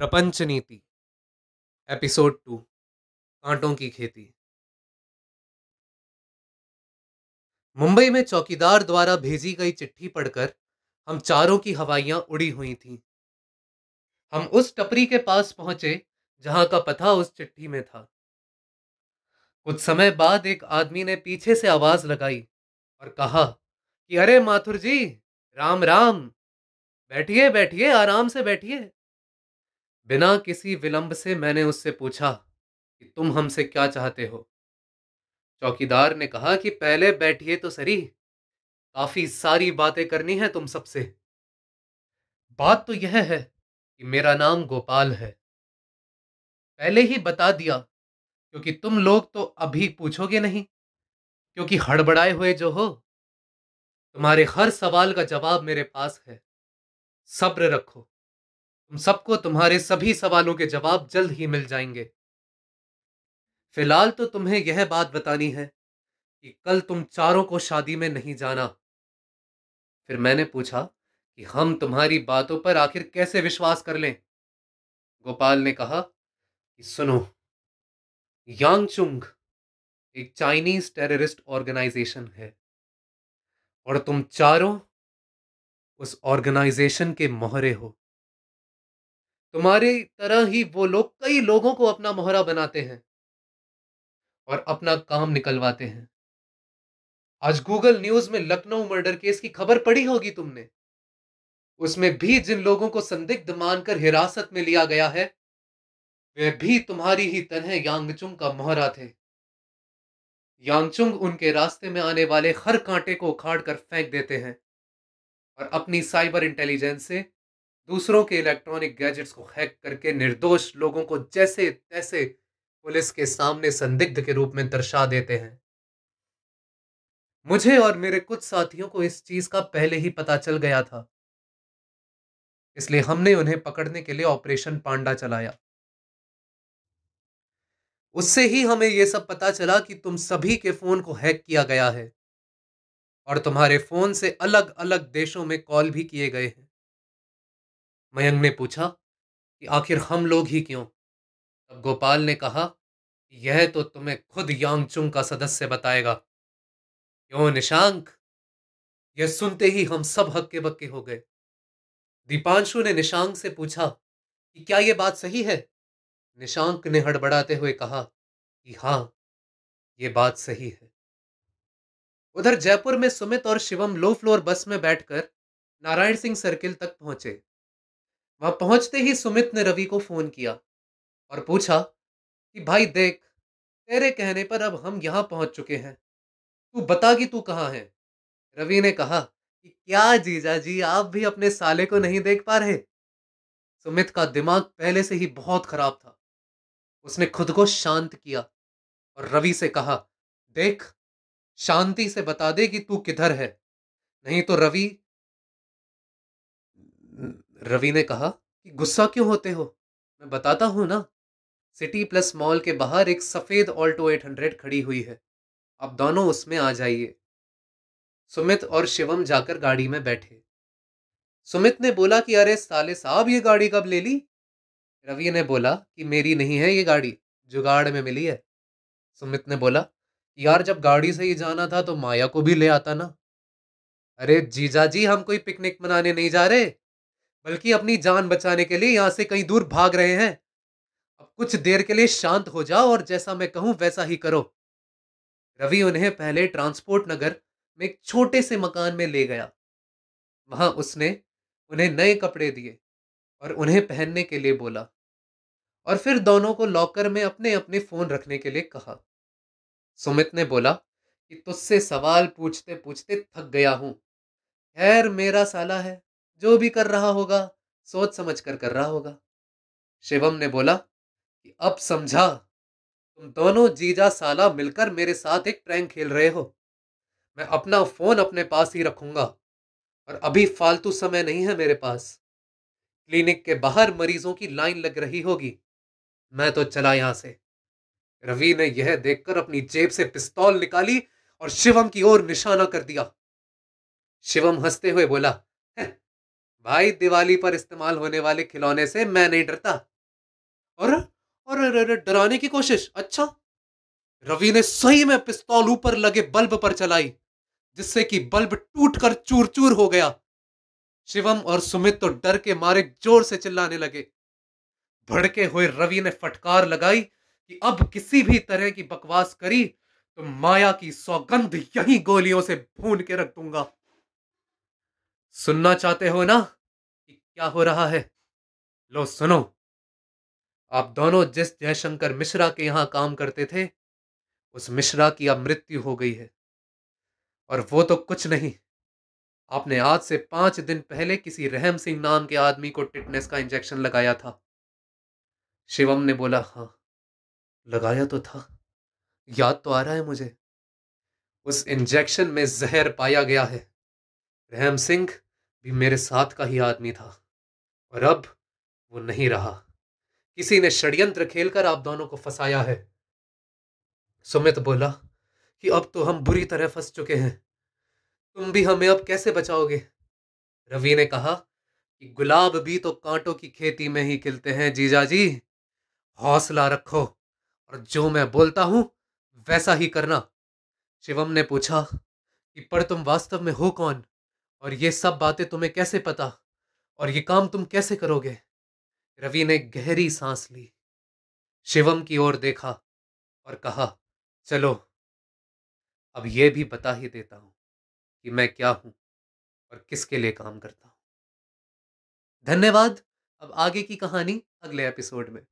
प्रपंच नीति, episode to, कांटों की खेती। मुंबई में चौकीदार द्वारा भेजी गई चिट्ठी पढ़कर हम चारों की हवाइयाँ उड़ी हुई थीं। हम उस टपरी के पास पहुँचे जहाँ का पता उस चिट्ठी में था। कुछ समय बाद एक आदमी ने पीछे से आवाज़ लगाई और कहा कि, अरे माथुर जी, राम राम। बैठिए बैठिए, आराम से बैठिए। बिना किसी विलंब से मैंने उससे पूछा कि तुम हमसे क्या चाहते हो? चौकीदार ने कहा कि पहले बैठिए तो सही काफ़ी सारी बातें करनी है तुम सबसे। बात तो यह है कि मेरा नाम गोपाल है। पहले ही बता दिया, क्योंकि तुम लोग तो अभी पूछोगे नहीं, क्योंकि हड़बड़ाए हुए जो हो, तुम्हारे हर सवाल का जवाब मेरे पास है। सब्र रखो। तुम सबको तुम्हारे सभी सवालों के जवाब जल्द ही मिल जाएँगे। फ़िलहाल तो तुम्हें यह बात बतानी है कि कल तुम चारों को शादी में नहीं जाना। फिर मैंने पूछा कि हम तुम्हारी बातों पर आखिर कैसे विश्वास कर लें? गोपाल ने कहा कि सुनो, यांगचुंग एक चाइनीज़ टेररिस्ट ऑर्गेनाइजेशन है और तुम चारों उस ऑर्गेनाइजेशन के मोहरे हो। तुम्हारी तरह ही वो लोग कई लोगों को अपना मोहरा बनाते हैं और अपना काम निकलवाते हैं। आज गूगल न्यूज़ में लखनऊ मर्डर केस की खबर पड़ी होगी तुमने। उसमें भी जिन लोगों को संदिग्ध मानकर हिरासत में लिया गया है, वे भी तुम्हारी ही तरह यांगचुंग का मोहरा थे। यांगचुंग उनके रास्ते में आने वाले हर कांटे को उखाड़ कर फेंक देते हैं और अपनी साइबर इंटेलिजेंस से दूसरों के इलेक्ट्रॉनिक गैजेट्स को हैक करके निर्दोष लोगों को जैसे तैसे पुलिस के सामने संदिग्ध के रूप में दर्शा देते हैं। मुझे और मेरे कुछ साथियों को इस चीज़ का पहले ही पता चल गया था। इसलिए हमने उन्हें पकड़ने के लिए ऑपरेशन पांडा चलाया। उससे ही हमें यह सब पता चला कि तुम सभी के फ़ोन को हैक किया गया है और तुम्हारे फ़ोन से अलग अलग देशों में कॉल भी किए गए हैं। मयंक ने पूछा कि आखिर हम लोग ही क्यों? तब गोपाल ने कहा, यह तो तुम्हें खुद यांगचुंग का सदस्य बताएगा। क्यों निशांक? यह सुनते ही हम सब हक्के बक्के हो गए। दीपांशु ने निशांक से पूछा कि क्या यह बात सही है? निशांक ने हड़बड़ाते हुए कहा कि हाँ यह बात सही है। उधर जयपुर में सुमित और शिवम लो फ्लोर बस में बैठकर नारायण सिंह सर्किल तक पहुँचे। वहाँ पहुँचते ही सुमित ने रवि को फ़ोन किया और पूछा कि, भाई देख, तेरे कहने पर अब हम यहाँ पहुँच चुके हैं। तू बता कि तू कहाँ है? रवि ने कहा कि, क्या जीजा जी, आप भी अपने साले को नहीं देख पा रहे? सुमित का दिमाग पहले से ही बहुत खराब था। उसने खुद को शांत किया और रवि से कहा, देख, शांति से बता दे कि तू किधर है? नहीं तो रवि रवि ने कहा कि गुस्सा क्यों होते हो? मैं बताता हूँ ना। सिटी प्लस मॉल के बाहर एक सफ़ेद ऑल्टो 800 खड़ी हुई है। आप दोनों उसमें आ जाइए। सुमित और शिवम जाकर गाड़ी में बैठे। सुमित ने बोला कि, अरे साले साहब, ये गाड़ी कब ले ली? रवि ने बोला कि, मेरी नहीं है ये गाड़ी, जुगाड़ में मिली है। सुमित ने बोला, यार, जब गाड़ी से ही जाना था तो माया को भी ले आता ना। अरे जीजा जी, हम कोई पिकनिक मनाने नहीं जा रहे। बल्कि अपनी जान बचाने के लिए यहाँ से कहीं दूर भाग रहे हैं। अब कुछ देर के लिए शांत हो जाओ और जैसा मैं कहूँ वैसा ही करो। रवि उन्हें पहले ट्रांसपोर्ट नगर में एक छोटे से मकान में ले गया। वहाँ उसने उन्हें नए कपड़े दिए और उन्हें पहनने के लिए बोला और फिर दोनों को लॉकर में अपने अपने फ़ोन रखने के लिए कहा। सुमित ने बोला कि तुझसे सवाल पूछते पूछते थक गया हूँ। खैर मेरा साला है। जो भी कर रहा होगा, सोच समझ कर कर रहा होगा। शिवम ने बोला कि, अब समझा, तुम दोनों जीजा साला मिलकर मेरे साथ एक प्रैंक खेल रहे हो। मैं अपना फ़ोन अपने पास ही रखूँगा और अभी फालतू समय नहीं है मेरे पास। क्लिनिक के बाहर मरीजों की लाइन लग रही होगी। मैं तो चला यहाँ से। रवि ने यह देखकर अपनी जेब से पिस्तौल निकाली और शिवम की ओर निशाना कर दिया। शिवम हँसते हुए बोला भाई दिवाली पर इस्तेमाल होने वाले खिलौने से मैं नहीं डरता। और अरे डराने की कोशिश अच्छा? रवि ने सही में पिस्तौल ऊपर लगे बल्ब पर चलाई, जिससे कि बल्ब टूटकर चूर चूर हो गया। शिवम और सुमित तो डर के मारे ज़ोर से चिल्लाने लगे। भड़के हुए रवि ने फटकार लगाई कि अब किसी भी तरह की बकवास करी तो माया की सौगंध यही गोलियों से भून के रख दूँगा। सुनना चाहते हो ना कि क्या हो रहा है? लो, सुनो। आप दोनों जिस जयशंकर मिश्रा के यहाँ काम करते थे, उस मिश्रा की अब मृत्यु हो गई है। और वो तो कुछ नहीं। आपने आज से पाँच दिन पहले किसी रहम सिंह नाम के आदमी को टिटनेस का इंजेक्शन लगाया था। शिवम ने बोला हाँ लगाया तो था। याद तो आ रहा है मुझे। उस इंजेक्शन में जहर पाया गया है। रहम सिंह भी मेरे साथ का ही आदमी था और अब वो नहीं रहा। किसी ने षड्यंत्र खेलकर आप दोनों को फंसाया है। सुमित बोला कि अब तो हम बुरी तरह फंस चुके हैं। तुम भी हमें अब कैसे बचाओगे? रवि ने कहा कि गुलाब भी तो कांटों की खेती में ही खिलते हैं जीजा जी। हौसला रखो और जो मैं बोलता हूँ वैसा ही करना। शिवम ने पूछा कि पर तुम वास्तव में हो कौन? और ये सब बातें तुम्हें कैसे पता? और ये काम तुम कैसे करोगे? रवि ने गहरी सांस ली। शिवम की ओर देखा और कहा, चलो, अब यह भी बता ही देता हूँ कि मैं क्या हूँ और किसके लिए काम करता हूँ। धन्यवाद, अब आगे की कहानी अगले एपिसोड में।